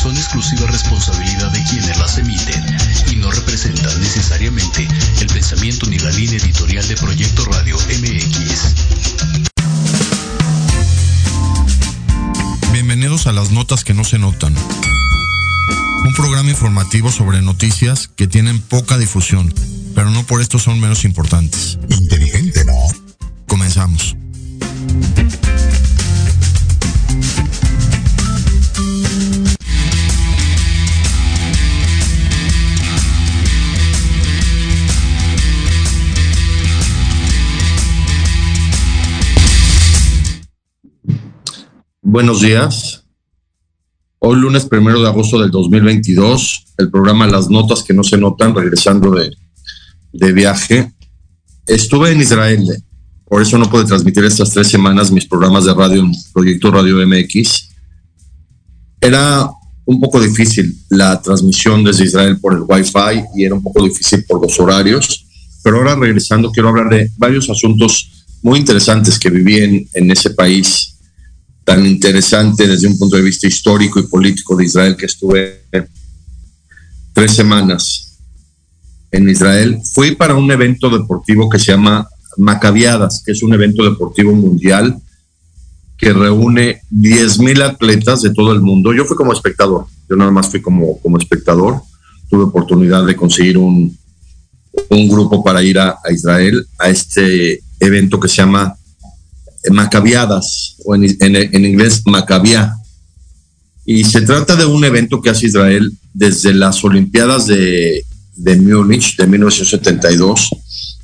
son exclusiva responsabilidad de quienes las emiten y no representan necesariamente el pensamiento ni la línea editorial de Proyecto Radio MX. Bienvenidos a las notas que no se notan. Un programa informativo sobre noticias que tienen poca difusión, pero no por esto son menos importantes. Inteligente, ¿no? Comenzamos. Buenos días. Hoy lunes primero de agosto del 2022, el programa Las Notas que no se notan, regresando de, de viaje. Estuve en Israel, por eso no pude transmitir estas tres semanas mis programas de radio en Proyecto Radio MX. Era un poco difícil la transmisión desde Israel por el Wi-Fi y era un poco difícil por los horarios, pero ahora regresando quiero hablar de varios asuntos muy interesantes que viví en, en ese país tan interesante desde un punto de vista histórico y político de Israel que estuve tres semanas en Israel. Fui para un evento deportivo que se llama Macabiadas, que es un evento deportivo mundial que reúne 10.000 atletas de todo el mundo. Yo fui como espectador, yo nada más fui como, como espectador. Tuve oportunidad de conseguir un, un grupo para ir a, a Israel a este evento que se llama Macabiadas, o en, en, inglés Macabia. Y se trata de un evento que hace Israel desde las Olimpiadas de, de Múnich de 1972,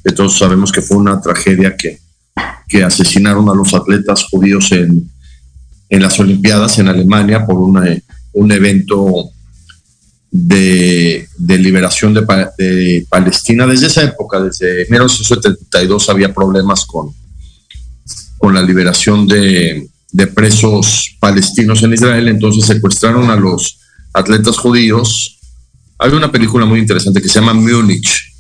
que todos sabemos que fue una tragedia que, que asesinaron a los atletas judíos en, en las Olimpiadas en Alemania por una, un evento de, de liberación de, de, Palestina. Desde esa época, desde 1972, había problemas con, con la liberación de, presos palestinos en Israel, entonces secuestraron a los atletas judíos. Hay una película muy interesante que se llama Múnich,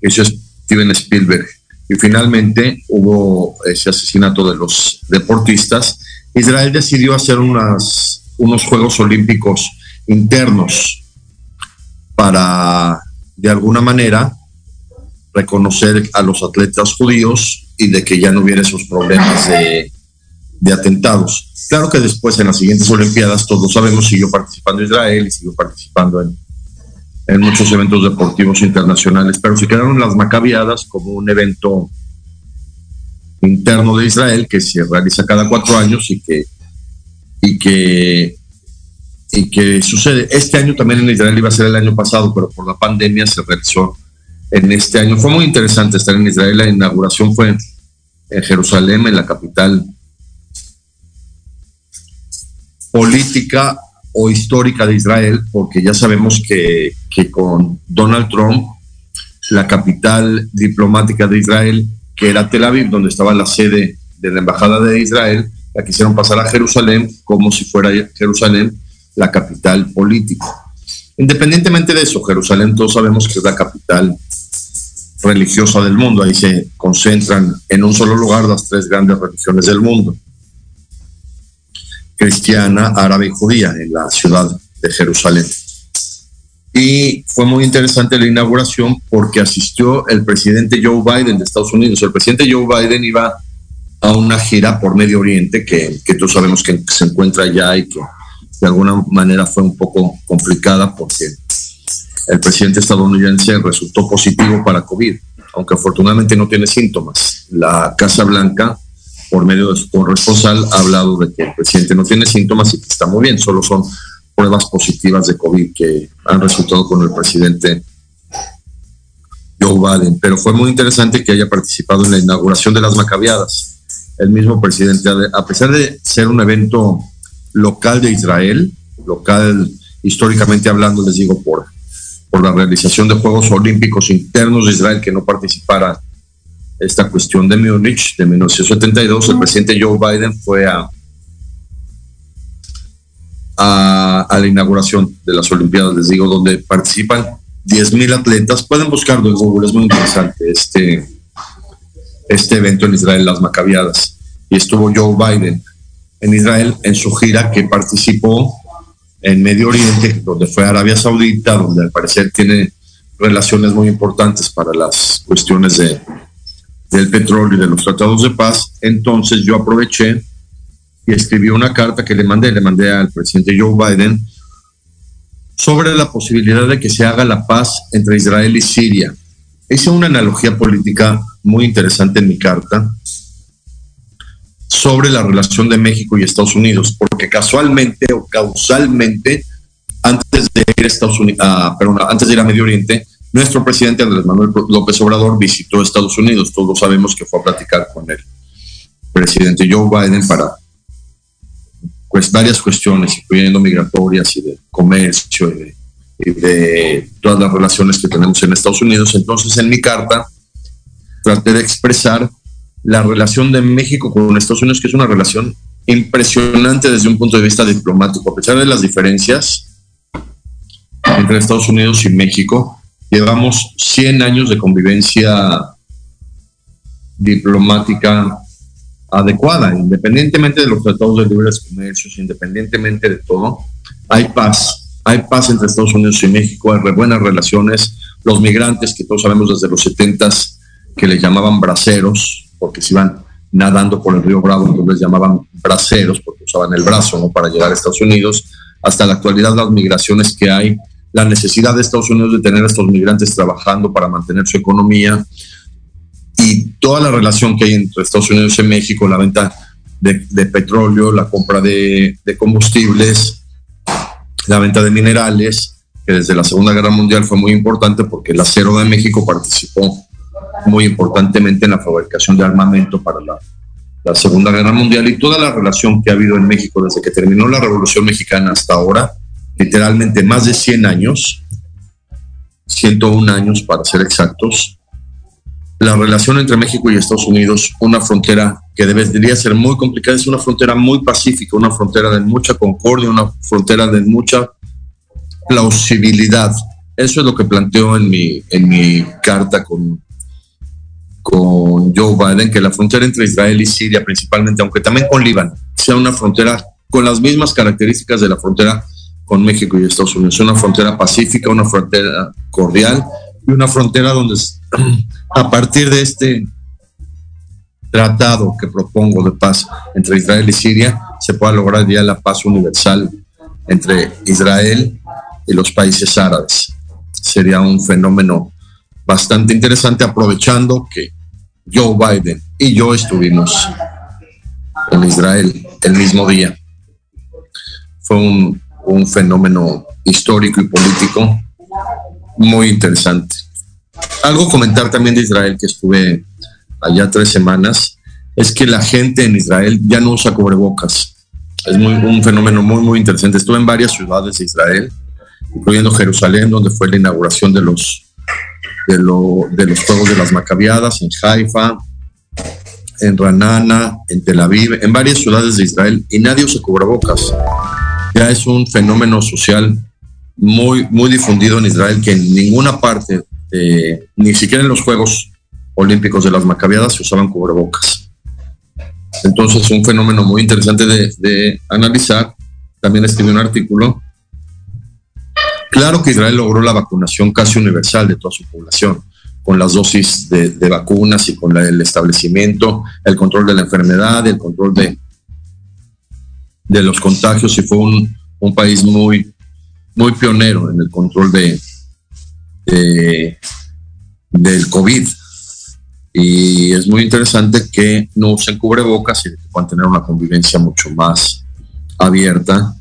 eso es Steven Spielberg, y finalmente hubo ese asesinato de los deportistas. Israel decidió hacer unos Juegos Olímpicos internos para, de alguna manera, reconocer a los atletas judíos y de que ya no hubiera esos problemas de, de atentados. Claro que después en las siguientes Olimpiadas, todos sabemos, siguió participando Israel y siguió participando en, en muchos eventos deportivos internacionales, pero se quedaron las Macabiadas como un evento interno de Israel que se realiza cada cuatro años y que, y que, y que sucede. Este año también en Israel iba a ser el año pasado, pero por la pandemia se realizó en este año. Fue muy interesante estar en Israel. La inauguración fue en Jerusalén, en la capital política o histórica de Israel, porque ya sabemos que, con Donald Trump, la capital diplomática de Israel, que era Tel Aviv, donde estaba la sede de la Embajada de Israel, la quisieron pasar a Jerusalén como si fuera Jerusalén la capital política. Independientemente de eso, Jerusalén todos sabemos que es la capital religiosa del mundo. Ahí se concentran en un solo lugar las tres grandes religiones del mundo. Cristiana, árabe y judía en la ciudad de Jerusalén. Y fue muy interesante la inauguración porque asistió el presidente Joe Biden de Estados Unidos. El presidente Joe Biden iba a una gira por Medio Oriente que, que todos sabemos que se encuentra allá y que de alguna manera fue un poco complicada porque el presidente estadounidense resultó positivo para COVID, aunque afortunadamente no tiene síntomas. La Casa Blanca, por medio de su corresponsal, ha hablado de que el presidente no tiene síntomas y que está muy bien, solo son pruebas positivas de COVID que han resultado con el presidente Joe Biden. Pero fue muy interesante que haya participado en la inauguración de las Macabiadas. El mismo presidente, a pesar de ser un evento local de Israel, local históricamente hablando, les digo, por por la realización de Juegos Olímpicos internos de Israel que no participara esta cuestión de Múnich de 1972, el presidente Joe Biden fue a, a, la inauguración de las Olimpiadas, les digo, donde participan 10.000 atletas. Pueden buscarlo en Google, es muy interesante este, este evento en Israel, las Macabiadas. y estuvo Joe Biden en Israel en su gira que participó en Medio Oriente, donde fue Arabia Saudita, donde al parecer tiene relaciones muy importantes para las cuestiones de, del petróleo y de los tratados de paz. Entonces yo aproveché y escribí una carta que le mandé, le mandé al presidente Joe Biden sobre la posibilidad de que se haga la paz entre Israel y Siria. Hice una analogía política muy interesante en mi carta sobre la relación de México y Estados Unidos, porque casualmente o causalmente, antes de ir a Estados Unidos, ah, antes de ir a Medio Oriente, nuestro presidente Andrés Manuel López Obrador visitó Estados Unidos. Todos sabemos que fue a platicar con el presidente Joe Biden para pues varias cuestiones, incluyendo migratorias y de comercio y de, todas las relaciones que tenemos en Estados Unidos. Entonces, en mi carta, traté de expresar la relación de México con Estados Unidos, que es una relación impresionante desde un punto de vista diplomático, a pesar de las diferencias entre Estados Unidos y México. Llevamos 100 años de convivencia diplomática adecuada, independientemente de los tratados de libre comercio, independientemente de todo, hay paz, hay paz entre Estados Unidos y México, hay buenas relaciones, los migrantes que todos sabemos desde los 70 que les llamaban braceros, porque se iban nadando por el río Bravo, entonces les llamaban braceros, porque usaban el brazo ¿no? para llegar a Estados Unidos, hasta la actualidad las migraciones que hay, la necesidad de Estados Unidos de tener a estos migrantes trabajando para mantener su economía, y toda la relación que hay entre Estados Unidos y México, la venta de, petróleo, la compra de, combustibles, la venta de minerales, que desde la Segunda Guerra Mundial fue muy importante porque el acero de México participó muy importantemente en la fabricación de armamento para la, la Segunda Guerra Mundial y toda la relación que ha habido en México desde que terminó la Revolución Mexicana hasta ahora, literalmente más de 100 años, 101 años para ser exactos, la relación entre México y Estados Unidos, una frontera que debería ser muy complicada, es una frontera muy pacífica, una frontera de mucha concordia, una frontera de mucha plausibilidad. Eso es lo que planteo en mi, en mi carta con, con Joe Biden, que la frontera entre Israel y Siria principalmente, aunque también con Líbano, sea una frontera con las mismas características de la frontera con México y Estados Unidos. Una frontera pacífica, una frontera cordial y una frontera donde a partir de este tratado que propongo de paz entre Israel y Siria se pueda lograr ya la paz universal entre Israel y los países árabes. Sería un fenómeno bastante interesante aprovechando que Joe Biden y yo estuvimos en Israel el mismo día. Fue un, un fenómeno histórico y político muy interesante. Algo comentar también de Israel, que estuve allá tres semanas, es que la gente en Israel ya no usa cubrebocas. Es muy, un fenómeno muy, muy interesante. Estuve en varias ciudades de Israel, incluyendo Jerusalén, donde fue la inauguración de los, de, de los Juegos de las Macabiadas, en Haifa, en Ranana, en Tel Aviv, en varias ciudades de Israel, y nadie usa cubrebocas. Ya es un fenómeno social muy, muy difundido en Israel que en ninguna parte eh, ni siquiera en los Juegos Olímpicos de las Macabiadas se usaban cubrebocas. Entonces, un fenómeno muy interesante de, analizar. También escribí un artículo. Claro que Israel logró la vacunación casi universal de toda su población, con las dosis de, vacunas y con el establecimiento, el control de la enfermedad, el control de, los contagios, y fue un, un país muy, muy pionero en el control de, del COVID. Y es muy interesante que no usen cubrebocas y que puedan tener una convivencia mucho más abierta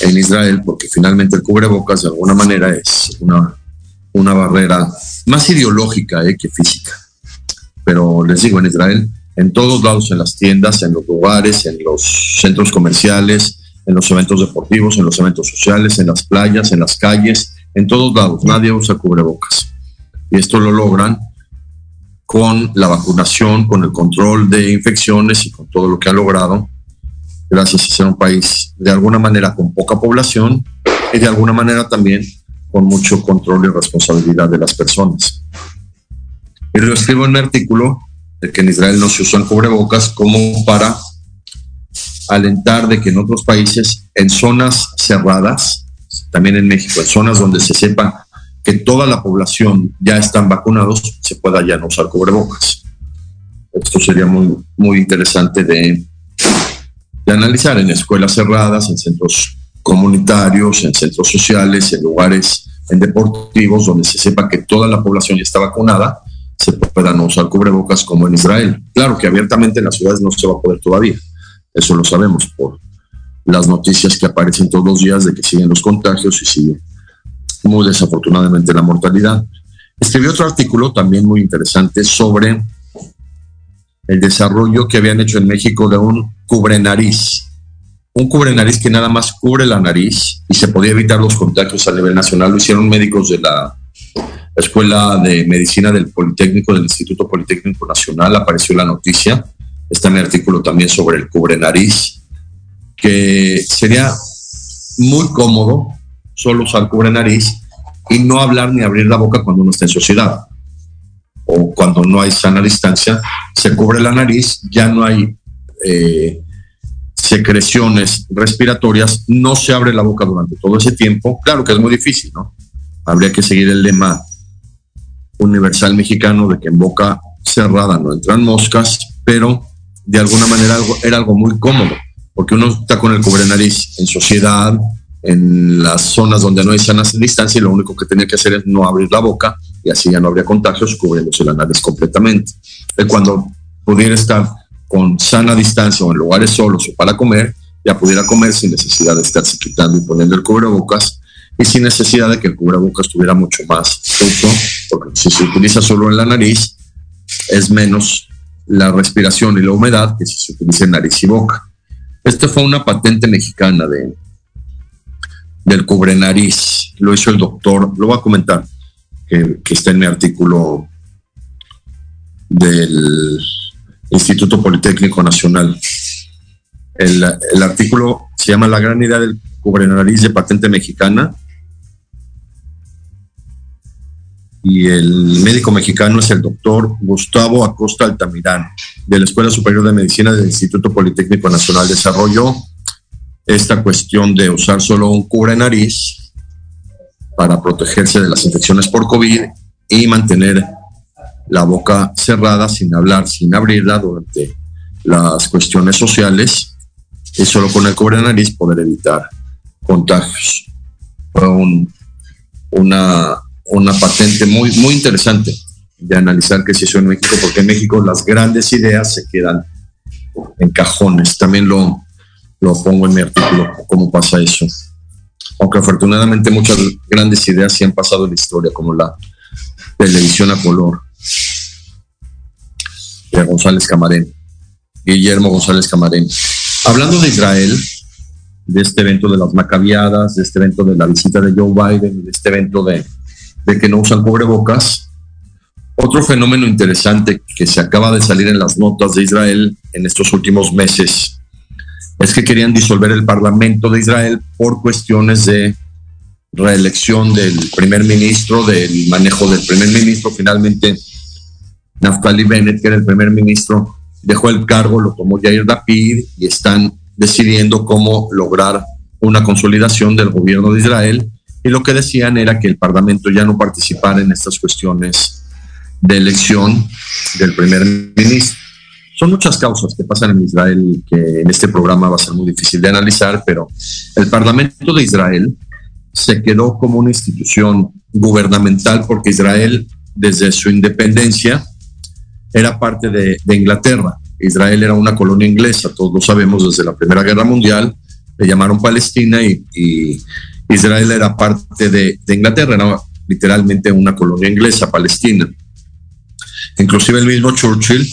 en Israel, porque finalmente el cubrebocas de alguna manera es una, una barrera más ideológica eh, que física. Pero les digo, en Israel, en todos lados, en las tiendas, en los lugares, en los centros comerciales, en los eventos deportivos, en los eventos sociales, en las playas, en las calles, en todos lados, nadie usa cubrebocas. Y esto lo logran con la vacunación, con el control de infecciones y con todo lo que ha logrado, gracias a ser un país de alguna manera con poca población y de alguna manera también con mucho control y responsabilidad de las personas. Y lo escribo en mi artículo de que en Israel no se usan cubrebocas como para alentar de que en otros países, en zonas cerradas, también en México, en zonas donde se sepa que toda la población ya están vacunados, se pueda ya no usar cubrebocas. Esto sería muy, muy interesante de, analizar en escuelas cerradas, en centros comunitarios, en centros sociales, en lugares, en deportivos, donde se sepa que toda la población ya está vacunada, se puedan usar cubrebocas como en Israel. Claro que abiertamente en las ciudades no se va a poder todavía, eso lo sabemos por las noticias que aparecen todos los días de que siguen los contagios y sigue muy desafortunadamente la mortalidad. Escribí otro artículo también muy interesante sobre el desarrollo que habían hecho en México de un cubre nariz. Un cubre nariz que nada más cubre la nariz y se podía evitar los contagios a nivel nacional. Lo hicieron médicos de la Escuela de Medicina del Politécnico, del Instituto Politécnico Nacional. Apareció la noticia. Está mi artículo también sobre el cubre nariz, que sería muy cómodo solo usar cubre nariz y no hablar ni abrir la boca cuando uno está en sociedad o cuando no hay sana distancia, se cubre la nariz, ya no hay eh, secreciones respiratorias, no se abre la boca durante todo ese tiempo. Claro que es muy difícil, ¿no? Habría que seguir el lema universal mexicano de que en boca cerrada no entran moscas, pero de alguna manera era algo muy cómodo, porque uno está con el cubre nariz en sociedad, en las zonas donde no hay sana distancia y lo único que tenía que hacer es no abrir la boca y así ya no habría contagios cubriéndose la nariz completamente. Y cuando pudiera estar con sana distancia o en lugares solos o para comer, ya pudiera comer sin necesidad de estarse quitando y poniendo el cubrebocas y sin necesidad de que el cubrebocas estuviera mucho más justo, porque si se utiliza solo en la nariz, es menos la respiración y la humedad que si se utiliza en nariz y boca. Esta fue una patente mexicana de, del cubre nariz. Lo hizo el doctor, lo voy a comentar, que, está en mi artículo del Instituto Politécnico Nacional. El, artículo se llama La gran idea del cubre nariz de patente mexicana. Y el médico mexicano es el doctor Gustavo Acosta Altamirano, de la Escuela Superior de Medicina del Instituto Politécnico Nacional. Desarrolló esta cuestión de usar solo un cubre nariz para protegerse de las infecciones por COVID y mantener la boca cerrada sin hablar, sin abrirla durante las cuestiones sociales y solo con el cubre nariz poder evitar contagios. Fue una, una patente muy, muy interesante de analizar qué se hizo en México, porque en México las grandes ideas se quedan en cajones. También lo, lo pongo en mi artículo, cómo pasa eso. Aunque afortunadamente muchas grandes ideas sí han pasado en la historia, como la televisión a color de González Camarén, Guillermo González Camarén. Hablando de Israel, de este evento de las macabiadas, de este evento de la visita de Joe Biden, de este evento de, que no usan cubrebocas, otro fenómeno interesante que se acaba de salir en las notas de Israel en estos últimos meses es que querían disolver el Parlamento de Israel por cuestiones de reelección del primer ministro, del manejo del primer ministro. Finalmente, Naftali Bennett, que era el primer ministro, dejó el cargo, lo tomó Yair Lapid y están decidiendo cómo lograr una consolidación del gobierno de Israel. Y lo que decían era que el Parlamento ya no participara en estas cuestiones de elección del primer ministro. Son muchas causas que pasan en Israel que en este programa va a ser muy difícil de analizar, pero el Parlamento de Israel se quedó como una institución gubernamental porque Israel, desde su independencia, era parte de, Inglaterra. Israel era una colonia inglesa, todos lo sabemos desde la Primera Guerra Mundial, le llamaron Palestina y, Israel era parte de, Inglaterra, era literalmente una colonia inglesa, Palestina. Inclusive el mismo Churchill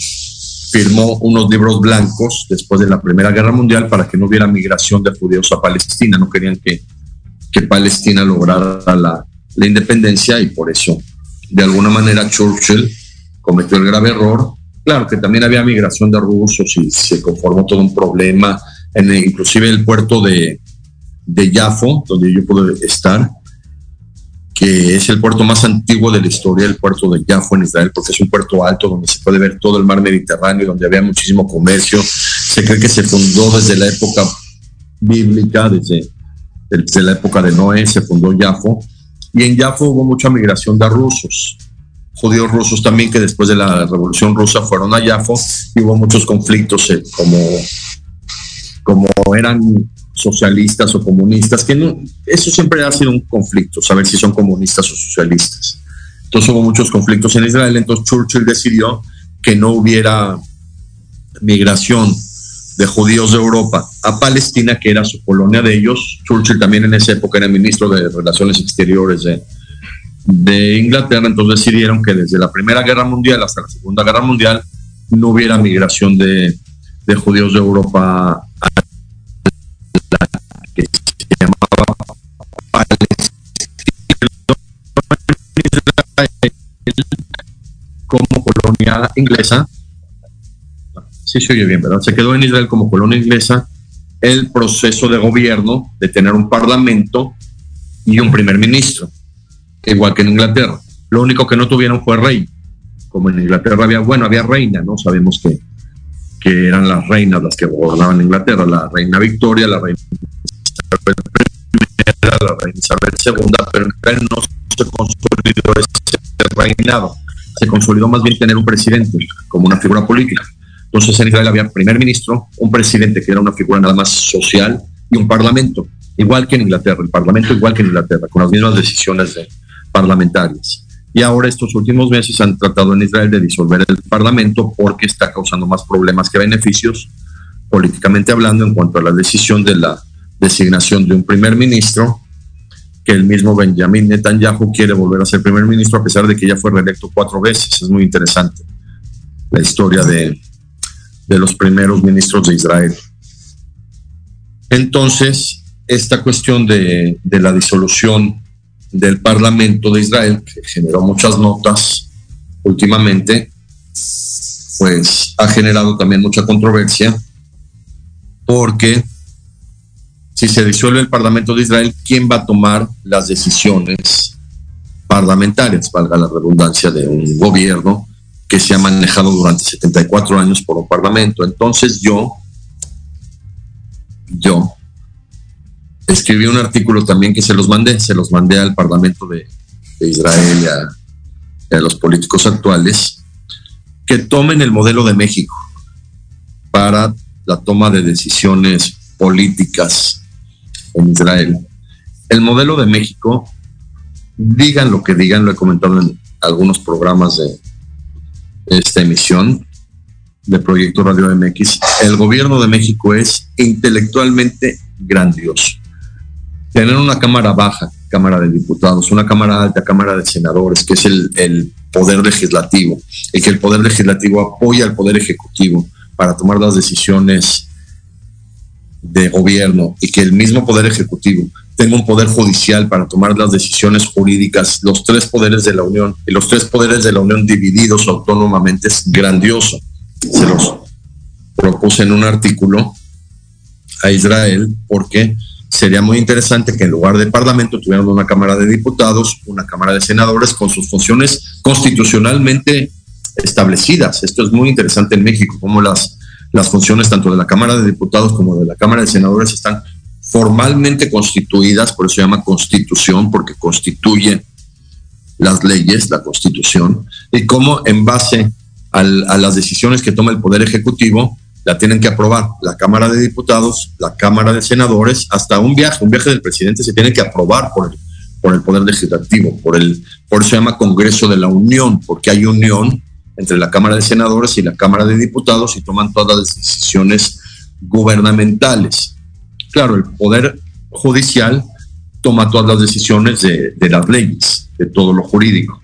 firmó unos libros blancos después de la Primera Guerra Mundial para que no hubiera migración de judíos a Palestina. No querían que, que Palestina lograra la, la independencia y por eso, de alguna manera, Churchill cometió el grave error. Claro que también había migración de rusos y se conformó todo un problema, en inclusive el puerto de, de Yafo, donde yo puedo estar, que es el puerto más antiguo de la historia, el puerto de Jaffa en Israel, porque es un puerto alto donde se puede ver todo el mar Mediterráneo, donde había muchísimo comercio. Se cree que se fundó desde la época bíblica, desde, desde la época de Noé, se fundó Jaffa. Y en Jaffa hubo mucha migración de rusos, judíos rusos también, que después de la revolución rusa fueron a Jaffa y hubo muchos conflictos, eh, como, como eran socialistas o comunistas, que eso siempre ha sido un conflicto, saber si son comunistas o socialistas. Entonces hubo muchos conflictos en Israel, entonces Churchill decidió que no hubiera migración de judíos de Europa a Palestina, que era su colonia de ellos. Churchill también en esa época era ministro de Relaciones Exteriores de, de Inglaterra, entonces decidieron que desde la Primera Guerra Mundial hasta la Segunda Guerra Mundial no hubiera migración de, de judíos de Europa a que se llamaba como colonia inglesa. Sí se oye bien, ¿verdad? Se quedó en Israel como colonia inglesa el proceso de gobierno de tener un parlamento y un primer ministro, igual que en Inglaterra. Lo único que no tuvieron fue rey. Como en Inglaterra había, bueno, había reina, ¿no? Sabemos que, que eran las reinas las que gobernaban Inglaterra, la reina Victoria, la reina Isabel la reina Isabel II, pero en Israel no se consolidó ese reinado, se consolidó más bien tener un presidente como una figura política. Entonces en Israel había primer ministro, un presidente que era una figura nada más social y un parlamento, igual que en Inglaterra, el parlamento igual que en Inglaterra, con las mismas decisiones parlamentarias. Y ahora estos últimos meses han tratado en Israel de disolver el parlamento porque está causando más problemas que beneficios, políticamente hablando, en cuanto a la decisión de la designación de un primer ministro, que el mismo Benjamin Netanyahu quiere volver a ser primer ministro a pesar de que ya fue reelecto cuatro veces. Es muy interesante la historia de, de los primeros ministros de Israel. Entonces, esta cuestión de, de la disolución del Parlamento de Israel, que generó muchas notas últimamente, pues ha generado también mucha controversia, porque si se disuelve el Parlamento de Israel, ¿quién va a tomar las decisiones parlamentarias, valga la redundancia, de un gobierno que se ha manejado durante 74 años por un parlamento? Entonces yo, yo, escribí un artículo también que se los mandé, se los mandé al Parlamento de, Israel y a los políticos actuales, que tomen el modelo de México para la toma de decisiones políticas en Israel. El modelo de México, digan lo que digan, lo he comentado en algunos programas de esta emisión de Proyecto Radio MX, el gobierno de México es intelectualmente grandioso. Tener una cámara baja, Cámara de Diputados, una Cámara alta, Cámara de Senadores, que es el, poder legislativo, y que el poder legislativo apoya al poder ejecutivo para tomar las decisiones de gobierno y que el mismo poder ejecutivo tenga un poder judicial para tomar las decisiones jurídicas, los tres poderes de la Unión y los tres poderes de la Unión divididos autónomamente es grandioso. Se los propuse en un artículo a Israel porque sería muy interesante que en lugar de parlamento tuvieran una Cámara de Diputados, una Cámara de Senadores con sus funciones constitucionalmente establecidas. Esto es muy interesante en México, como las las funciones tanto de la Cámara de Diputados como de la Cámara de Senadores están formalmente constituidas, por eso se llama constitución, porque constituye las leyes, la constitución, y cómo en base a las decisiones que toma el Poder Ejecutivo, la tienen que aprobar la Cámara de Diputados, la Cámara de Senadores, hasta un viaje, un viaje del presidente se tiene que aprobar por el, por el Poder Legislativo, por, el, por eso se llama Congreso de la Unión, porque hay unión entre la Cámara de Senadores y la Cámara de Diputados y toman todas las decisiones gubernamentales. Claro, el Poder Judicial toma todas las decisiones de, las leyes, de todo lo jurídico.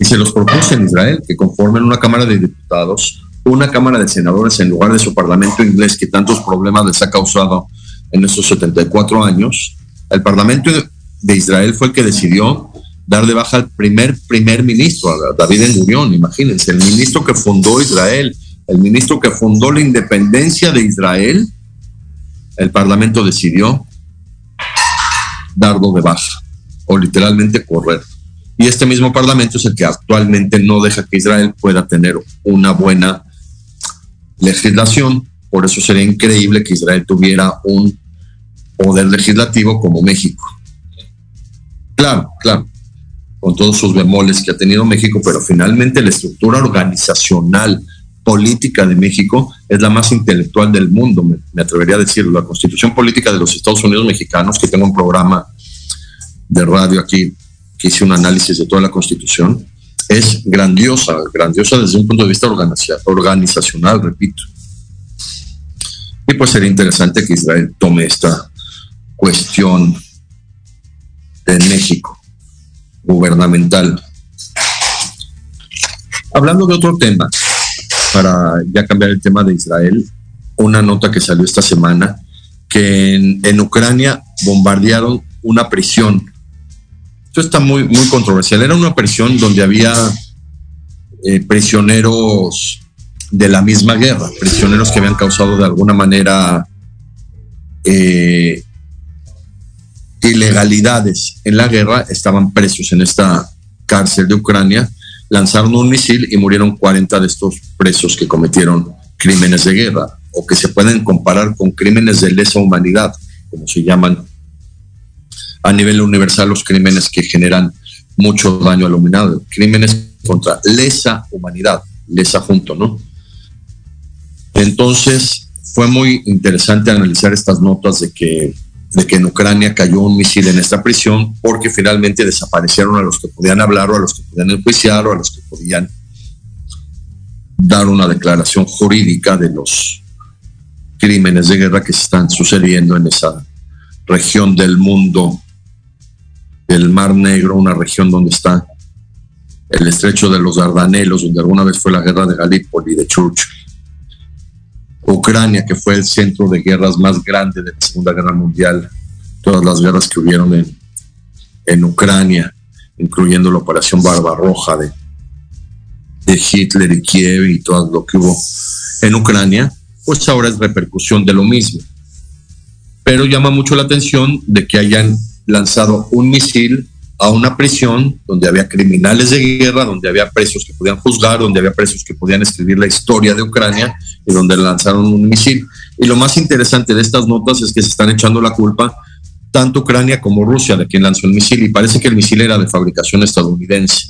Y se los propuse en Israel que conformen una Cámara de Diputados, una Cámara de Senadores en lugar de su Parlamento inglés que tantos problemas les ha causado en estos 74 años. El Parlamento de Israel fue el que decidió dar de baja al primer primer ministro, David Ben imagínense, el ministro que fundó Israel, el ministro que fundó la independencia de Israel, el Parlamento decidió darlo de baja. o literalmente correr. Y este mismo Parlamento es el que actualmente no deja que Israel pueda tener una buena legislación. Por eso sería increíble que Israel tuviera un poder legislativo como México. Claro, claro, con todos sus bemoles que ha tenido México, pero finalmente la estructura organizacional política de México es la más intelectual del mundo, me, atrevería a decirlo. La constitución política de los Estados Unidos mexicanos, que tengo un programa de radio aquí que hice un análisis de toda la constitución, es grandiosa, grandiosa desde un punto de vista organizacional, repito. Y pues sería interesante que Israel tome esta cuestión de México gubernamental. Hablando de otro tema, para ya cambiar el tema de Israel, una nota que salió esta semana, que en, en Ucrania bombardearon una prisión. Esto está muy, muy controversial. Era una prisión donde había eh, prisioneros de la misma guerra, prisioneros que habían causado de alguna manera eh, ilegalidades en la guerra, estaban presos en esta cárcel de Ucrania, lanzaron un misil y murieron 40 de estos presos que cometieron crímenes de guerra o que se pueden comparar con crímenes de lesa humanidad, como se llaman a nivel universal los crímenes que generan mucho daño al humanidad, crímenes contra lesa humanidad, lesa junto, ¿no? Entonces fue muy interesante analizar estas notas de que, de que en Ucrania cayó un misil en esta prisión porque finalmente desaparecieron a los que podían hablar o a los que podían enjuiciar o a los que podían dar una declaración jurídica de los crímenes de guerra que se están sucediendo en esa región del mundo el Mar Negro, una región donde está el estrecho de los Dardanelos, donde alguna vez fue la guerra de Galípoli, de Churchill. Ucrania, que fue el centro de guerras más grande de la Segunda Guerra Mundial, todas las guerras que hubieron en, en Ucrania, incluyendo la Operación Barbarroja de, de Hitler y Kiev y todo lo que hubo en Ucrania, pues ahora es repercusión de lo mismo. Pero llama mucho la atención de que hayan lanzado un misil a una prisión donde había criminales de guerra, donde había presos que podían juzgar, donde había presos que podían escribir la historia de Ucrania y donde lanzaron un misil. Y lo más interesante de estas notas es que se están echando la culpa tanto Ucrania como Rusia de quien lanzó el misil y parece que el misil era de fabricación estadounidense.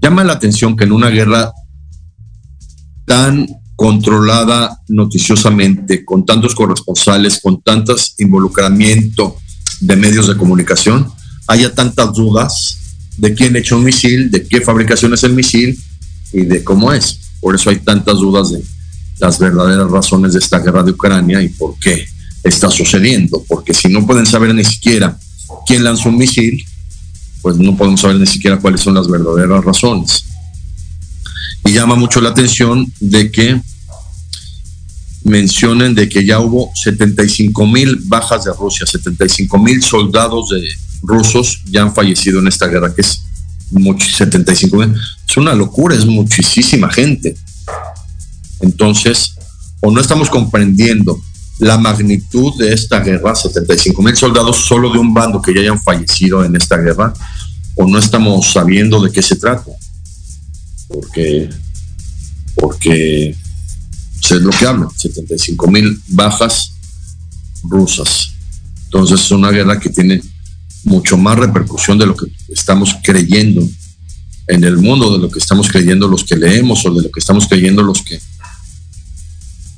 Llama la atención que en una guerra tan controlada noticiosamente, con tantos corresponsales, con tantos involucramiento de medios de comunicación, haya tantas dudas de quién echó un misil, de qué fabricación es el misil y de cómo es. Por eso hay tantas dudas de las verdaderas razones de esta guerra de Ucrania y por qué está sucediendo. Porque si no pueden saber ni siquiera quién lanzó un misil, pues no podemos saber ni siquiera cuáles son las verdaderas razones. Y llama mucho la atención de que mencionen de que ya hubo 75 mil bajas de Rusia, 75 mil soldados de rusos ya han fallecido en esta guerra, que es mucho, 75 mil. Es una locura, es muchísima gente. Entonces, o no estamos comprendiendo la magnitud de esta guerra, 75 mil soldados solo de un bando que ya hayan fallecido en esta guerra, o no estamos sabiendo de qué se trata. Porque, porque es lo que hablan, 75 mil bajas rusas. Entonces es una guerra que tiene mucho más repercusión de lo que estamos creyendo en el mundo, de lo que estamos creyendo los que leemos o de lo que estamos creyendo los que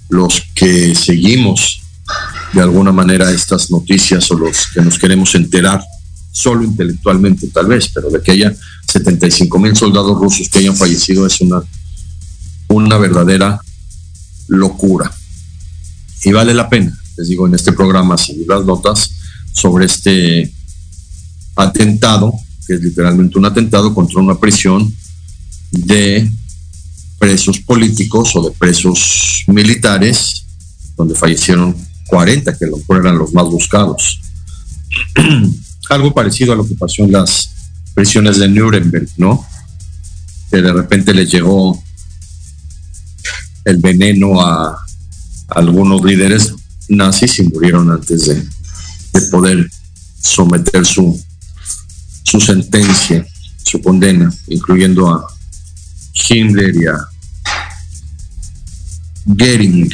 los que seguimos de alguna manera estas noticias o los que nos queremos enterar solo intelectualmente tal vez, pero de que haya 75 mil soldados rusos que hayan fallecido es una, una verdadera locura. Y vale la pena, les digo, en este programa seguir las notas sobre este atentado, que es literalmente un atentado contra una prisión de presos políticos o de presos militares, donde fallecieron 40, que lo eran los más buscados. Algo parecido a lo que pasó en las prisiones de Nuremberg, ¿no? Que de repente les llegó el veneno a, algunos líderes nazis y murieron antes de, poder someter su su sentencia, su condena, incluyendo a Himmler y a Gering,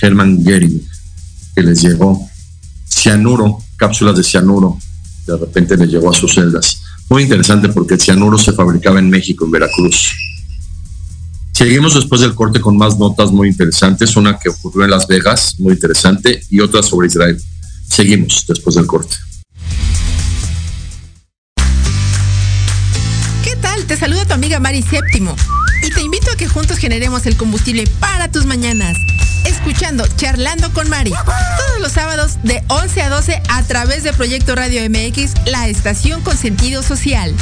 Hermann Gering, que les llegó cianuro, cápsulas de cianuro, de repente les llegó a sus celdas. Muy interesante porque el cianuro se fabricaba en México, en Veracruz. Seguimos después del corte con más notas muy interesantes, una que ocurrió en Las Vegas, muy interesante, y otra sobre Israel. Seguimos después del corte. ¿Qué tal? Te saluda tu amiga Mari Séptimo y te invito a que juntos generemos el combustible para tus mañanas. Escuchando Charlando con Mari, todos los sábados de 11 a 12 a través de Proyecto Radio MX, la estación con sentido social.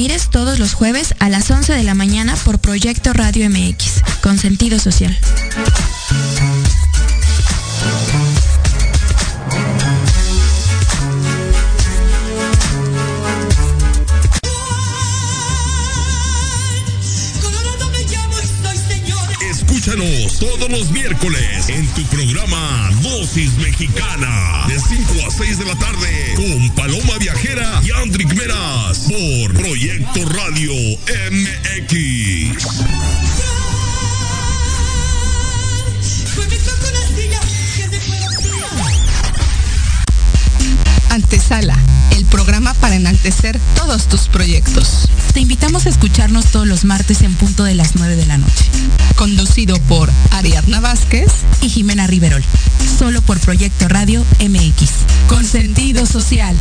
Ramírez todos los jueves a las 11 de la mañana por Proyecto Radio MX, con sentido social. Escúchanos todos los miércoles en tu programa Dosis Mexicana de 5 a 6 de la tarde con Paloma Viajera y Andrick Meras por Radio MX. Antesala, el programa para enaltecer todos tus proyectos. Te invitamos a escucharnos todos los martes en punto de las 9 de la noche. Conducido por Ariadna Vázquez y Jimena Riverol. Solo por Proyecto Radio MX. Con sentido social.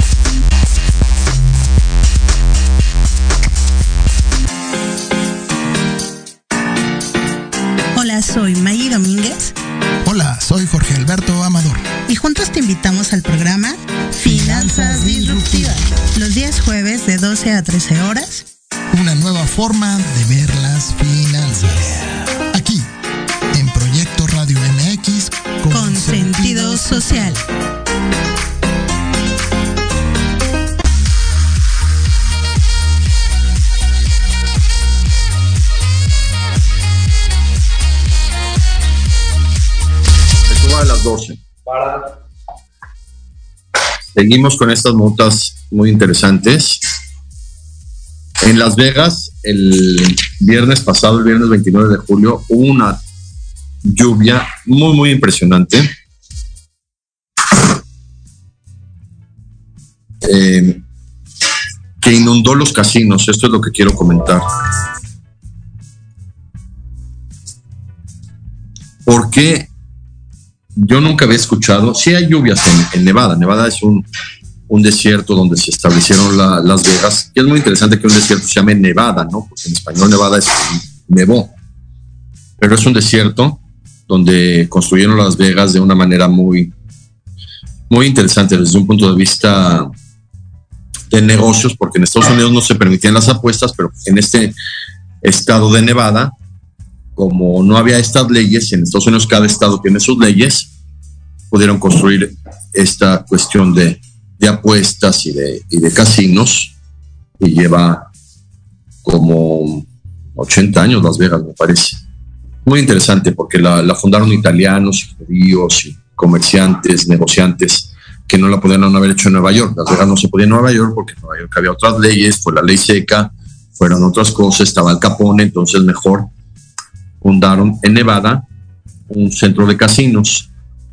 Hola, soy Maggie Domínguez. Hola, soy Jorge Alberto Amador. Y juntos te invitamos al programa Finanzas Disruptivas. Los días jueves de 12 a 13 horas. Una nueva forma de ver las finanzas. Aquí, en Proyecto Radio MX, con, con sentido social. Las 12. Para. Seguimos con estas notas muy interesantes. En Las Vegas, el viernes pasado, el viernes 29 de julio, hubo una lluvia muy, muy impresionante. Eh, que inundó los casinos. Esto es lo que quiero comentar. ¿Por qué yo nunca había escuchado, sí hay lluvias en, Nevada, Nevada es un, un, desierto donde se establecieron la, Las Vegas, y es muy interesante que un desierto se llame Nevada, ¿no? Porque en español Nevada es nevó, pero es un desierto donde construyeron Las Vegas de una manera muy, muy interesante desde un punto de vista de negocios, porque en Estados Unidos no se permitían las apuestas, pero en este estado de Nevada como no había estas leyes, en Estados Unidos cada estado tiene sus leyes, pudieron construir esta cuestión de, apuestas y de, casinos, y lleva como 80 años Las Vegas, me parece. Muy interesante porque la, la fundaron italianos, judíos, y comerciantes, negociantes, que no la podían haber hecho en Nueva York. Las Vegas no se podía en Nueva York porque en Nueva York había otras leyes, fue la ley seca, fueron otras cosas, estaba el Capone, entonces mejor fundaron en Nevada un centro de casinos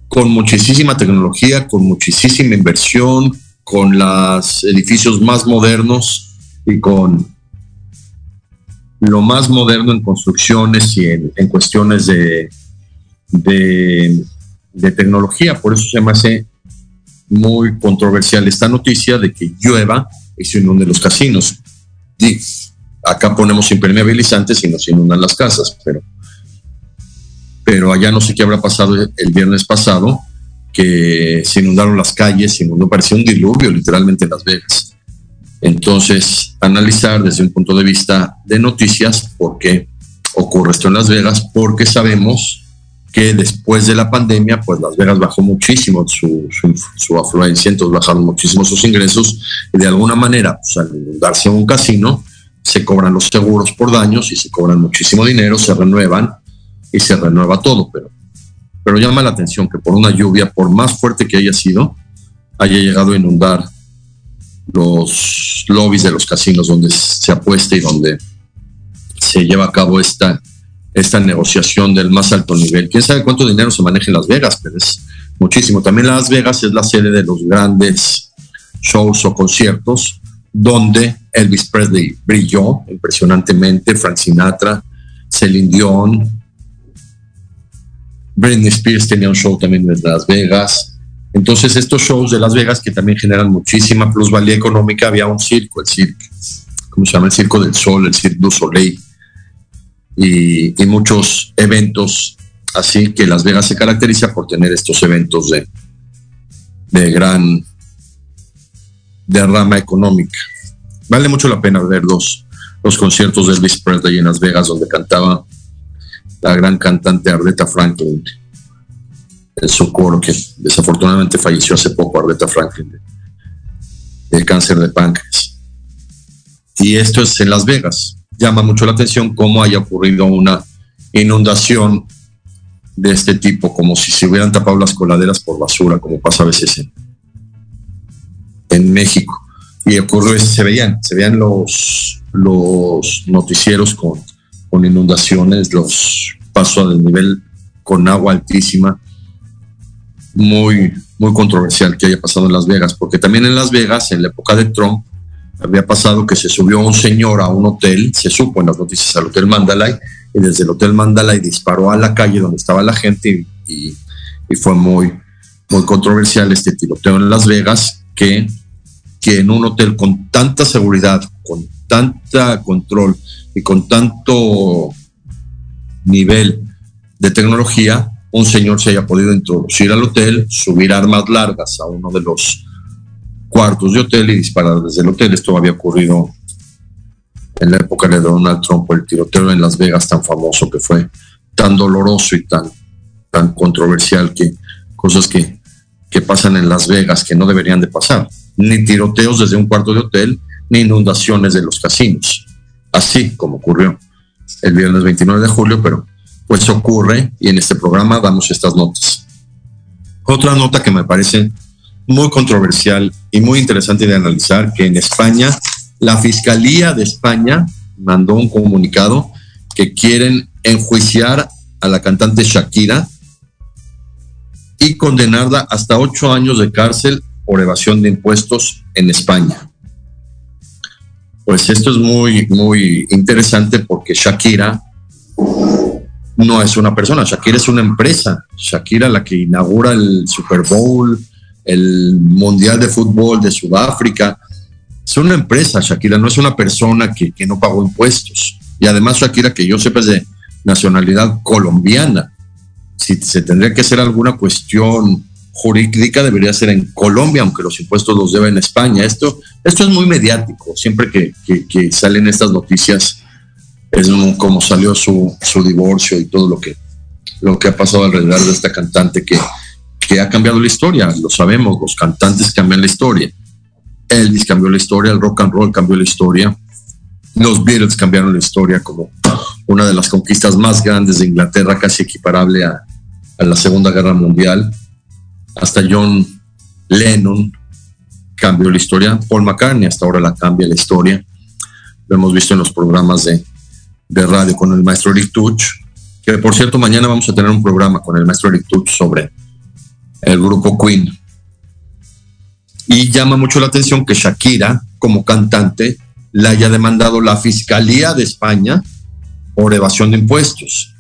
con muchísima tecnología, con muchísima inversión, con los edificios más modernos y con lo más moderno en construcciones y en, en cuestiones de, de, tecnología. Por eso se me hace muy controversial esta noticia de que llueva y se inunden los casinos. Acá ponemos impermeabilizantes y nos inundan las casas, pero pero allá no sé qué habrá pasado el viernes pasado, que se inundaron las calles, se inundó, parecía un diluvio literalmente en Las Vegas. Entonces, analizar desde un punto de vista de noticias por qué ocurre esto en Las Vegas, porque sabemos que después de la pandemia, pues Las Vegas bajó muchísimo su, su, afluencia, entonces bajaron muchísimo sus ingresos y de alguna manera, pues, al inundarse un casino, se cobran los seguros por daños y se cobran muchísimo dinero, se renuevan y se renueva todo, pero, pero llama la atención que por una lluvia, por más fuerte que haya sido, haya llegado a inundar los lobbies de los casinos donde se apuesta y donde se lleva a cabo esta, esta negociación del más alto nivel. ¿Quién sabe cuánto dinero se maneja en Las Vegas? Pero es muchísimo. También Las Vegas es la sede de los grandes shows o conciertos donde Elvis Presley brilló impresionantemente, Frank Sinatra, Celine Dion, Britney Spears tenía un show también en Las Vegas, entonces, estos shows de Las Vegas que también generan muchísima plusvalía económica, había un circo, el circo, ¿cómo se llama? El Circo del Sol, el Cirque du Soleil, y, muchos eventos así que Las Vegas se caracteriza por tener estos eventos de, de gran derrama económica. Vale mucho la pena ver los, los conciertos de Elvis Presley en Las Vegas, donde cantaba la gran cantante Arleta Franklin el socorro que desafortunadamente falleció hace poco, Arleta Franklin, de, cáncer de páncreas. Y esto es en Las Vegas. Llama mucho la atención cómo haya ocurrido una inundación de este tipo, como si se hubieran tapado las coladeras por basura, como pasa a veces en, en México. Y ocurrió, se veían, se veían los, los noticieros con, con inundaciones, los pasos del nivel con agua altísima muy, muy controversial que haya pasado en Las Vegas, porque también en Las Vegas, en la época de Trump, había pasado que se subió un señor a un hotel, se supo en las noticias al Hotel Mandalay, y desde el Hotel Mandalay disparó a la calle donde estaba la gente y, fue muy, muy controversial este tiroteo en Las Vegas, que, que en un hotel con tanta seguridad, con tanta control y con tanto nivel de tecnología, un señor se haya podido introducir al hotel, subir armas largas a uno de los cuartos de hotel y disparar desde el hotel. Esto había ocurrido en la época de Donald Trump, el tiroteo en Las Vegas tan famoso que fue tan doloroso y tan, tan controversial que cosas que, que pasan en Las Vegas que no deberían de pasar. Ni tiroteos desde un cuarto de hotel, ni inundaciones de los casinos. Así como ocurrió el viernes 29 de julio, pero pues ocurre y en este programa damos estas notas. Otra nota que me parece muy controversial y muy interesante de analizar, que en España, la Fiscalía de España mandó un comunicado que quieren enjuiciar a la cantante Shakira y condenarla hasta ocho años de cárcel por evasión de impuestos en España. Pues esto es muy, muy interesante porque Shakira no es una persona, Shakira es una empresa. Shakira la que inaugura el Super Bowl, el Mundial de Fútbol de Sudáfrica. Es una empresa, Shakira, no es una persona que, no pagó impuestos. Y además Shakira, que yo sepa, es de nacionalidad colombiana. Si se tendría que hacer alguna cuestión jurídica, debería ser en Colombia, aunque los impuestos los debe en España. Esto, esto es muy mediático. Siempre que, salen estas noticias, es como salió su, su, divorcio y todo lo que, lo que ha pasado alrededor de esta cantante que, que ha cambiado la historia, lo sabemos, los cantantes cambian la historia. Elvis cambió la historia, el rock and roll cambió la historia, los Beatles cambiaron la historia como una de las conquistas más grandes de Inglaterra, casi equiparable a, a la Segunda Guerra Mundial. Hasta John Lennon cambió la historia, Paul McCartney hasta ahora la cambia la historia. Lo hemos visto en los programas de, de radio con el maestro Eric Tuch, que por cierto mañana vamos a tener un programa con el maestro Eric Tuch sobre el grupo Queen. Y llama mucho la atención que Shakira, como cantante, la haya demandado la Fiscalía de España por evasión de impuestos.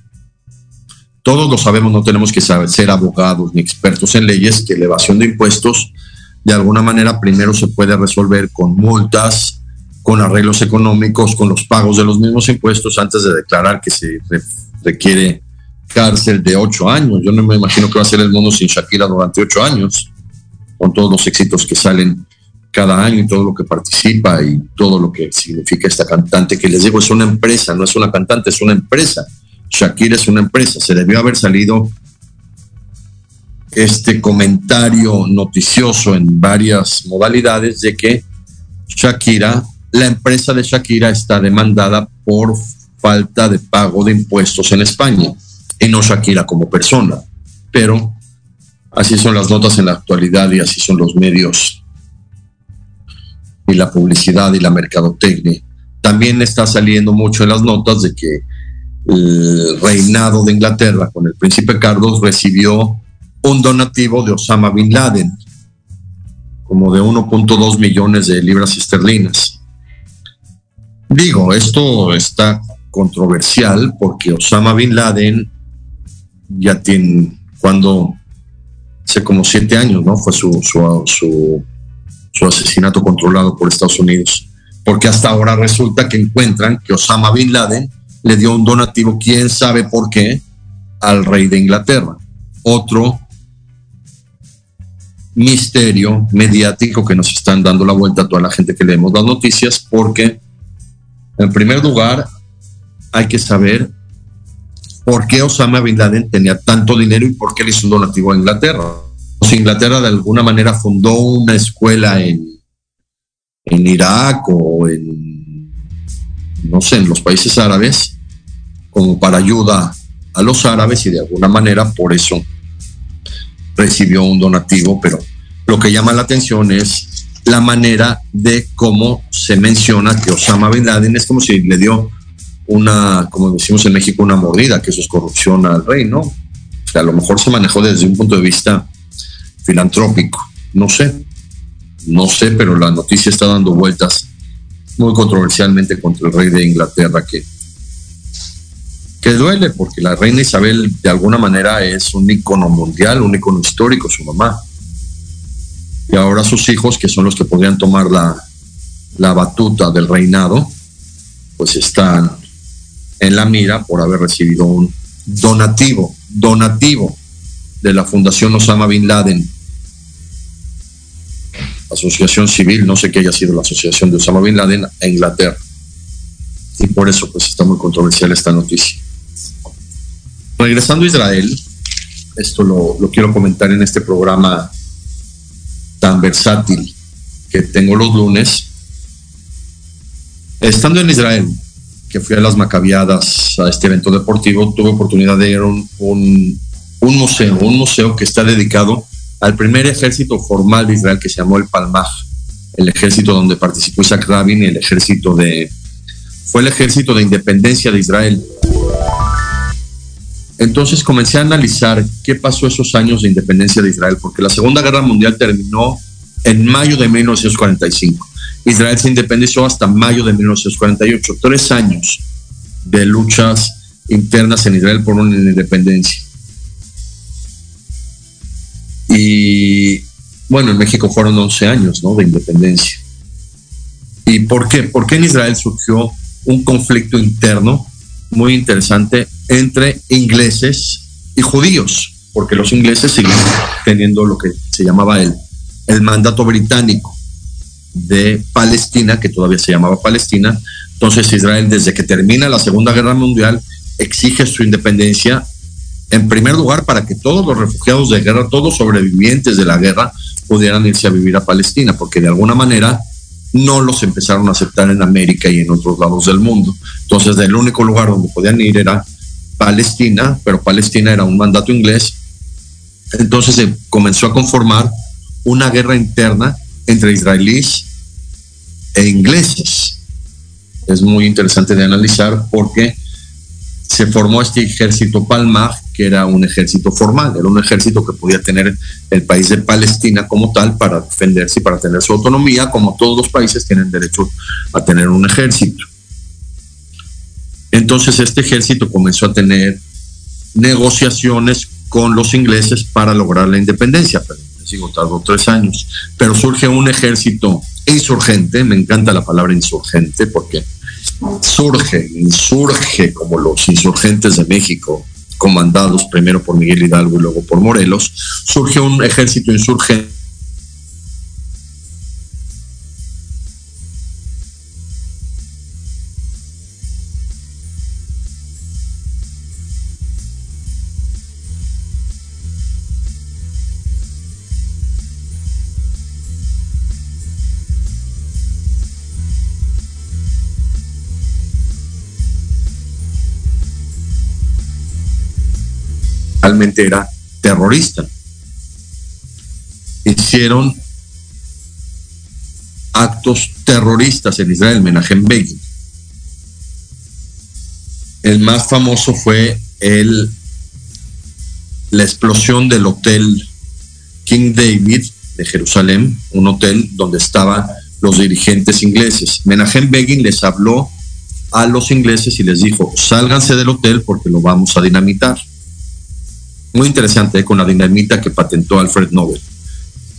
Todos lo sabemos, no tenemos que saber, ser abogados ni expertos en leyes, que la de impuestos de alguna manera primero se puede resolver con multas, con arreglos económicos, con los pagos de los mismos impuestos antes de declarar que se requiere cárcel de ocho años. Yo no me imagino que va a ser el mundo sin Shakira durante ocho años, con todos los éxitos que salen cada año y todo lo que participa y todo lo que significa esta cantante, que les digo, es una empresa, no es una cantante, es una empresa. Shakira es una empresa, se debió haber salido este comentario noticioso en varias modalidades de que Shakira, la empresa de Shakira está demandada por falta de pago de impuestos en España y no Shakira como persona. Pero así son las notas en la actualidad y así son los medios y la publicidad y la mercadotecnia. También está saliendo mucho en las notas de que el reinado de Inglaterra con el príncipe Carlos recibió un donativo de Osama Bin Laden, como de 1.2 millones de libras esterlinas. Digo, esto está controversial porque Osama Bin Laden ya tiene, cuando, hace como siete años, ¿no? Fue su, su, su, asesinato controlado por Estados Unidos. Porque hasta ahora resulta que encuentran que Osama Bin Laden le dio un donativo, quién sabe por qué, al rey de Inglaterra. Otro misterio mediático que nos están dando la vuelta a toda la gente que leemos las noticias, porque en primer lugar hay que saber por qué Osama Bin Laden tenía tanto dinero y por qué le hizo un donativo a Inglaterra. O Inglaterra de alguna manera fundó una escuela en, en Irak o en, no sé, en los países árabes, como para ayuda a los árabes y de alguna manera por eso recibió un donativo, pero lo que llama la atención es la manera de cómo se menciona que Osama Bin Laden es como si le dio una, como decimos en México, una mordida, que eso es corrupción al rey, ¿no? O sea, a lo mejor se manejó desde un punto de vista filantrópico, no sé, no sé, pero la noticia está dando vueltas muy controversialmente contra el rey de Inglaterra que que duele porque la reina Isabel de alguna manera es un icono mundial, un icono histórico, su mamá. Y ahora sus hijos, que son los que podrían tomar la, la batuta del reinado, pues están en la mira por haber recibido un donativo, donativo de la Fundación Osama Bin Laden, asociación civil, no sé qué haya sido la asociación de Osama Bin Laden a Inglaterra. Y por eso pues está muy controversial esta noticia. Regresando a Israel, esto lo, quiero comentar en este programa tan versátil que tengo los lunes. Estando en Israel, que fui a las Macabiadas, a este evento deportivo, tuve oportunidad de ir a un, museo, un museo que está dedicado al primer ejército formal de Israel que se llamó el Palmaj, el ejército donde participó Isaac Rabin el ejército de... fue el ejército de independencia de Israel. Entonces comencé a analizar qué pasó esos años de independencia de Israel, porque la Segunda Guerra Mundial terminó en mayo de 1945. Israel se independizó hasta mayo de 1948, tres años de luchas internas en Israel por una independencia. Y bueno, en México fueron 11 años ¿no? de independencia. ¿Y por qué? Porque en Israel surgió un conflicto interno muy interesante entre ingleses y judíos, porque los ingleses siguen teniendo lo que se llamaba el, el mandato británico de Palestina, que todavía se llamaba Palestina. Entonces Israel, desde que termina la Segunda Guerra Mundial, exige su independencia, en primer lugar, para que todos los refugiados de guerra, todos sobrevivientes de la guerra, pudieran irse a vivir a Palestina, porque de alguna manera no los empezaron a aceptar en América y en otros lados del mundo. Entonces, el único lugar donde podían ir era Palestina, pero Palestina era un mandato inglés. Entonces se comenzó a conformar una guerra interna entre israelíes e ingleses. Es muy interesante de analizar porque se formó este ejército Palmaj, que era un ejército formal, era un ejército que podía tener el país de Palestina como tal para defenderse y para tener su autonomía, como todos los países tienen derecho a tener un ejército. Entonces este ejército comenzó a tener negociaciones con los ingleses para lograr la independencia, pero sigo tardó tres años, pero surge un ejército insurgente, me encanta la palabra insurgente porque surge, insurge como los insurgentes de México, comandados primero por Miguel Hidalgo y luego por Morelos, surge un ejército insurgente fundamentalmente era terrorista. Hicieron actos terroristas en Israel, Menachem Begin. El más famoso fue el, la explosión del hotel King David de Jerusalén, un hotel donde estaban los dirigentes ingleses. Menachem Begin les habló a los ingleses y les dijo, sálganse del hotel porque lo vamos a dinamitar. Muy interesante, ¿eh? con la dinamita que patentó Alfred Nobel.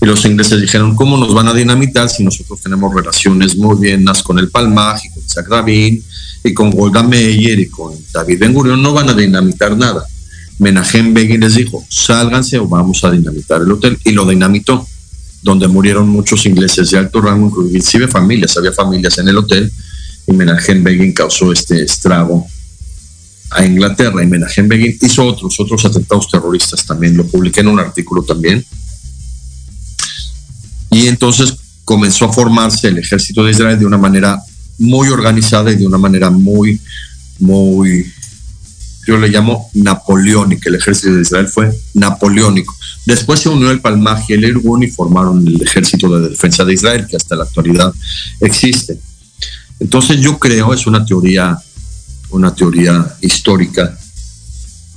Y los ingleses dijeron, ¿cómo nos van a dinamitar si nosotros tenemos relaciones muy buenas con el Palmaj y con Isaac Rabin y con Golda Meir y con David Ben Gurion? No van a dinamitar nada. Menachem Begin les dijo, sálganse o vamos a dinamitar el hotel. Y lo dinamitó, donde murieron muchos ingleses de alto rango, inclusive familias, había familias en el hotel, y Menachem Begin causó este estrago a Inglaterra. Y Menachem Begin hizo otros, otros atentados terroristas también, lo publiqué en un artículo también y entonces comenzó a formarse el ejército de Israel de una manera muy organizada y de una manera muy, muy, yo le llamo napoleónica. El ejército de Israel fue napoleónico. Después se unió el Palmaj y el Irgun y formaron el ejército de defensa de Israel, que hasta la actualidad existe. Entonces yo creo, es una teoría, una teoría histórica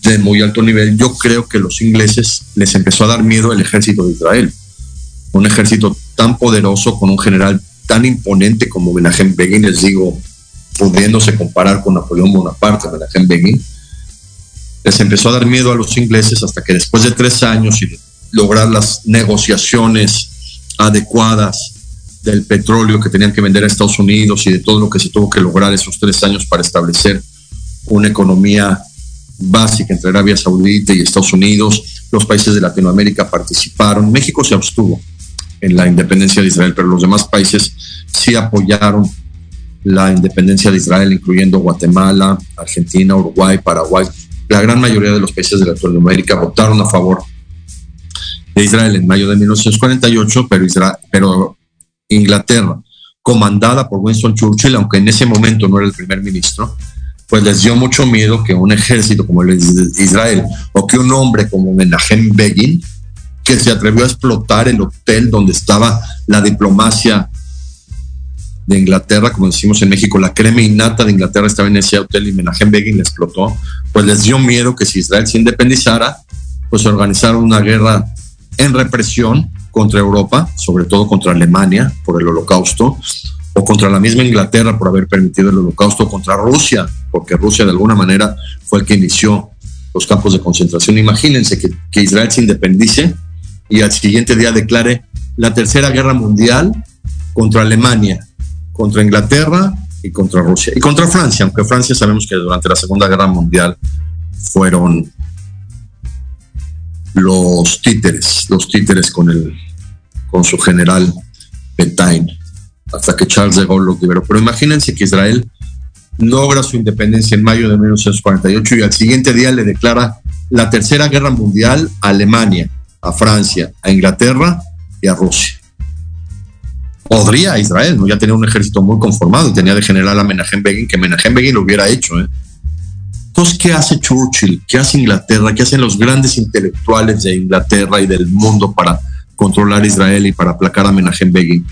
de muy alto nivel, yo creo que los ingleses les empezó a dar miedo el ejército de Israel. Un ejército tan poderoso, con un general tan imponente como Menachem Begin, les digo, pudiéndose comparar con Napoleón Bonaparte, Menachem Begin, les empezó a dar miedo a los ingleses hasta que después de tres años y lograr las negociaciones adecuadas del petróleo que tenían que vender a Estados Unidos y de todo lo que se tuvo que lograr esos tres años para establecer una economía básica entre Arabia Saudita y Estados Unidos, los países de Latinoamérica participaron, México se abstuvo, en la independencia de Israel, pero los demás países sí apoyaron la independencia de Israel, incluyendo Guatemala, Argentina, Uruguay, Paraguay. La gran mayoría de los países de Latinoamérica votaron a favor de Israel en mayo de 1948, pero, Israel, pero Inglaterra, comandada por Winston Churchill, aunque en ese momento no era el primer ministro, pues les dio mucho miedo que un ejército como el de Israel o que un hombre como Menachem Begin que se atrevió a explotar el hotel donde estaba la diplomacia de Inglaterra, como decimos en México, la crema innata de Inglaterra estaba en ese hotel y Menachem Begin le explotó, pues les dio miedo que si Israel se independizara, pues organizaron una guerra en represión contra Europa, sobre todo contra Alemania por el holocausto, o contra la misma Inglaterra por haber permitido el holocausto, contra Rusia, porque Rusia de alguna manera fue el que inició los campos de concentración. Imagínense que, que Israel se independice y al siguiente día declare la Tercera Guerra Mundial contra Alemania, contra Inglaterra y contra Rusia. Y contra Francia, aunque Francia sabemos que durante la Segunda Guerra Mundial fueron los títeres, los títeres con, el, con su general Petain, hasta que Charles de Gaulle los liberó. Pero imagínense que Israel logra su independencia en mayo de 1948 y al siguiente día le declara la Tercera Guerra Mundial a Alemania, a Francia, a Inglaterra y a Rusia. Podría Israel, ¿no? ya tenía un ejército muy conformado y tenía de general a Menachem Begin, que Menachem Begin lo hubiera hecho. ¿eh? Entonces, ¿qué hace Churchill? ¿Qué hace Inglaterra? ¿Qué hacen los grandes intelectuales de Inglaterra y del mundo para controlar Israel y para aplacar a Menachem Begin?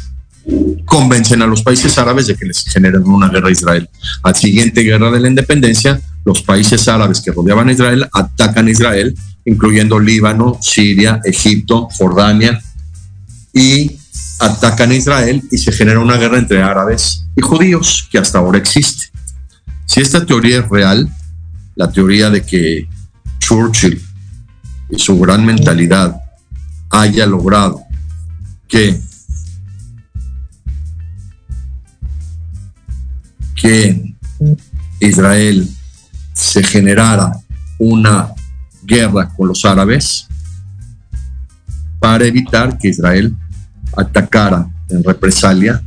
Convencen a los países árabes de que les generen una guerra a Israel. Al siguiente guerra de la independencia, los países árabes que rodeaban a Israel atacan a Israel incluyendo Líbano, Siria, Egipto, Jordania, y atacan a Israel y se genera una guerra entre árabes y judíos que hasta ahora existe. Si esta teoría es real, la teoría de que Churchill y su gran mentalidad haya logrado que que Israel se generara una guerra con los árabes para evitar que Israel atacara en represalia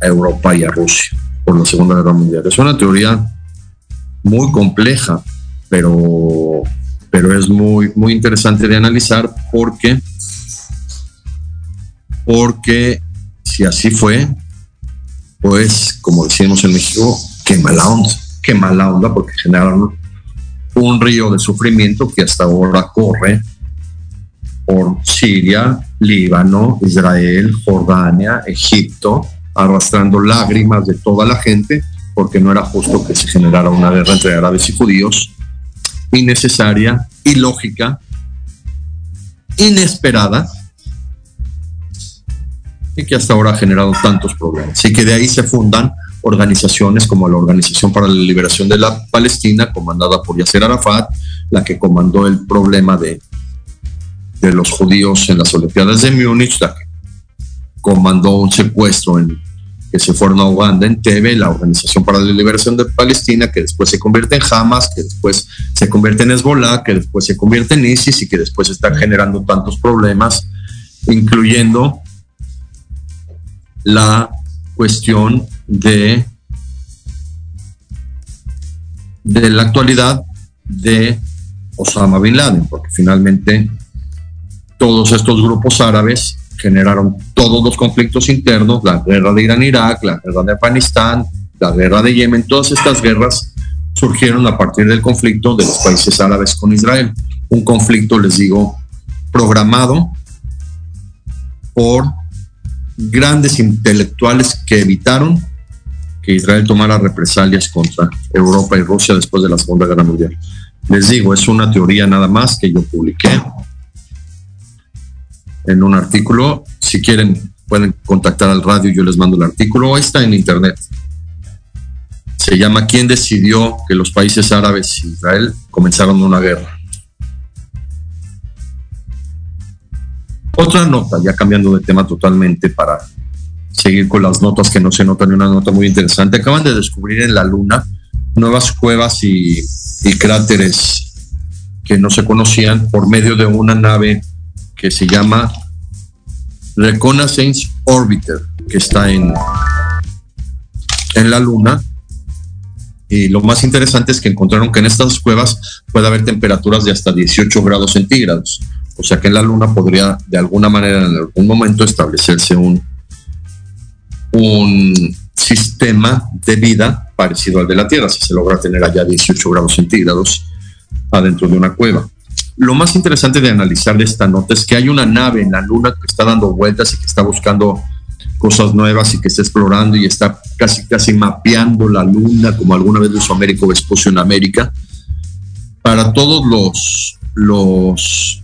a Europa y a Rusia por la Segunda Guerra Mundial. Es una teoría muy compleja, pero, pero es muy, muy interesante de analizar porque, porque si así fue, pues como decimos en México, qué mala onda, qué mala onda porque generaron un río de sufrimiento que hasta ahora corre por Siria, Líbano, Israel, Jordania, Egipto, arrastrando lágrimas de toda la gente, porque no era justo que se generara una guerra entre árabes y judíos, innecesaria, ilógica, inesperada, y que hasta ahora ha generado tantos problemas. Y que de ahí se fundan organizaciones como la Organización para la Liberación de la Palestina, comandada por Yasser Arafat, la que comandó el problema de, de los judíos en las Olimpiadas de Múnich, la que comandó un secuestro en, que se fueron a Uganda en Tebe, la Organización para la Liberación de Palestina, que después se convierte en Hamas, que después se convierte en Hezbollah, que después se convierte en ISIS y que después está generando tantos problemas, incluyendo la cuestión de, de la actualidad de Osama Bin Laden, porque finalmente todos estos grupos árabes generaron todos los conflictos internos, la guerra de Irán-Irak, la guerra de Afganistán, la guerra de Yemen, todas estas guerras surgieron a partir del conflicto de los países árabes con Israel. Un conflicto, les digo, programado por grandes intelectuales que evitaron que Israel tomara represalias contra Europa y Rusia después de la Segunda Guerra Mundial. Les digo, es una teoría nada más que yo publiqué en un artículo. Si quieren, pueden contactar al radio, yo les mando el artículo. Está en internet. Se llama ¿Quién decidió que los países árabes y Israel comenzaron una guerra? Otra nota, ya cambiando de tema totalmente para seguir con las notas que no se notan, una nota muy interesante. Acaban de descubrir en la Luna nuevas cuevas y, cráteres que no se conocían por medio de una nave que se llama Reconnaissance Orbiter, que está en, en la Luna. Y lo más interesante es que encontraron que en estas cuevas puede haber temperaturas de hasta 18 grados centígrados. O sea que en la Luna podría de alguna manera en algún momento establecerse un, un sistema de vida parecido al de la Tierra, si se logra tener allá 18 grados centígrados adentro de una cueva. Lo más interesante de analizar de esta nota es que hay una nave en la Luna que está dando vueltas y que está buscando cosas nuevas y que está explorando y está casi casi mapeando la Luna como alguna vez lo hizo Américo Vespucio en América. Para todos los, los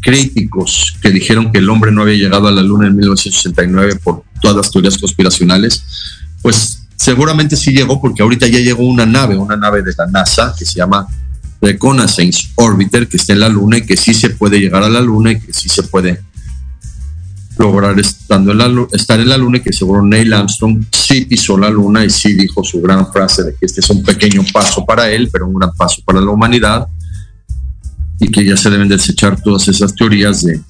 críticos que dijeron que el hombre no había llegado a la luna en 1969 por todas las teorías conspiracionales, pues seguramente sí llegó porque ahorita ya llegó una nave, una nave de la NASA que se llama Reconnaissance Orbiter, que está en la luna y que sí se puede llegar a la luna y que sí se puede lograr estando en la, estar en la luna y que seguro Neil Armstrong sí pisó la luna y sí dijo su gran frase de que este es un pequeño paso para él, pero un gran paso para la humanidad y que ya se deben desechar todas esas teorías de,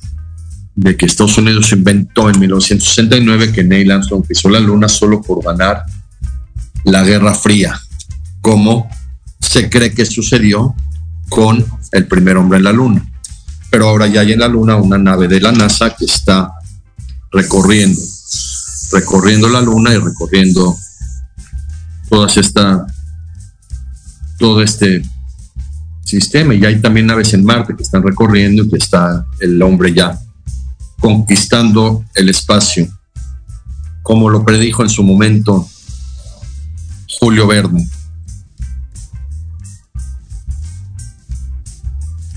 de que Estados Unidos inventó en 1969 que Neil Armstrong pisó la luna solo por ganar la Guerra Fría, como se cree que sucedió con el primer hombre en la luna. Pero ahora ya hay en la luna una nave de la NASA que está recorriendo, recorriendo la luna y recorriendo todas esta, todo este sistema. Y hay también naves en Marte que están recorriendo y que está el hombre ya conquistando el espacio, como lo predijo en su momento Julio Verne.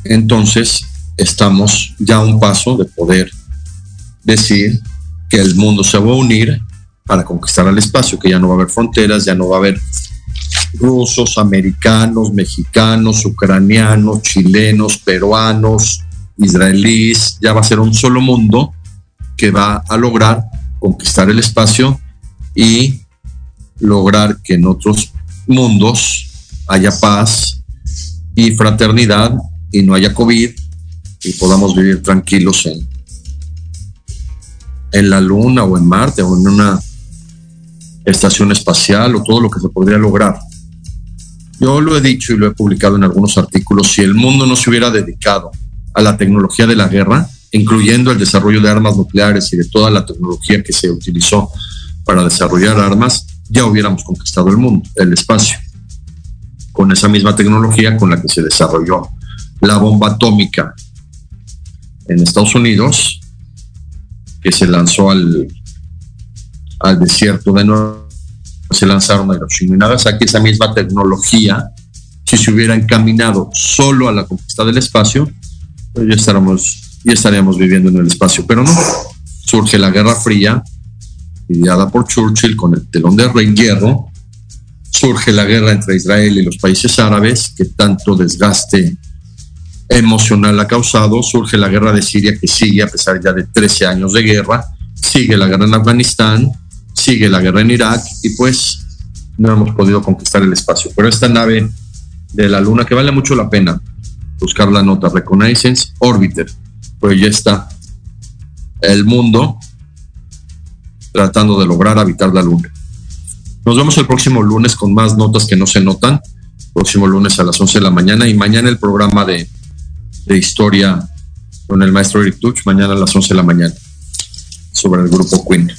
Entonces, estamos ya a un paso de poder decir que el mundo se va a unir para conquistar el espacio, que ya no va a haber fronteras, ya no va a haber rusos, americanos, mexicanos, ucranianos, chilenos, peruanos, israelíes, ya va a ser un solo mundo que va a lograr conquistar el espacio y lograr que en otros mundos haya paz y fraternidad y no haya COVID y podamos vivir tranquilos en, en la Luna o en Marte o en una estación espacial o todo lo que se podría lograr. Yo lo he dicho y lo he publicado en algunos artículos, si el mundo no se hubiera dedicado a la tecnología de la guerra, incluyendo el desarrollo de armas nucleares y de toda la tecnología que se utilizó para desarrollar armas, ya hubiéramos conquistado el mundo, el espacio. con esa misma tecnología con la que se desarrolló la bomba atómica en Estados Unidos, que se lanzó al, al desierto de Nueva se lanzaron a Hiroshima y Nagasaki, esa misma tecnología, si se hubiera encaminado solo a la conquista del espacio, pues ya, estaríamos, ya estaríamos viviendo en el espacio. Pero no, surge la Guerra Fría, ideada por Churchill con el telón de rey surge la guerra entre Israel y los países árabes, que tanto desgaste emocional ha causado, surge la guerra de Siria que sigue a pesar ya de 13 años de guerra, sigue la guerra en Afganistán, sigue la guerra en Irak y pues no hemos podido conquistar el espacio. Pero esta nave de la Luna, que vale mucho la pena buscar la nota, Reconnaissance Orbiter, pues ya está el mundo tratando de lograr habitar la Luna. Nos vemos el próximo lunes con más notas que no se notan. Próximo lunes a las 11 de la mañana y mañana el programa de, de historia con el maestro Eric Tuch, mañana a las 11 de la mañana, sobre el grupo Queen.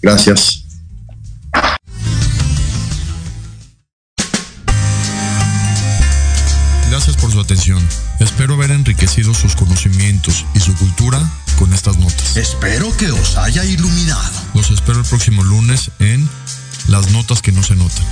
Gracias. Gracias por su atención. Espero haber enriquecido sus conocimientos y su cultura con estas notas. Espero que os haya iluminado. Los espero el próximo lunes en Las Notas que no se notan.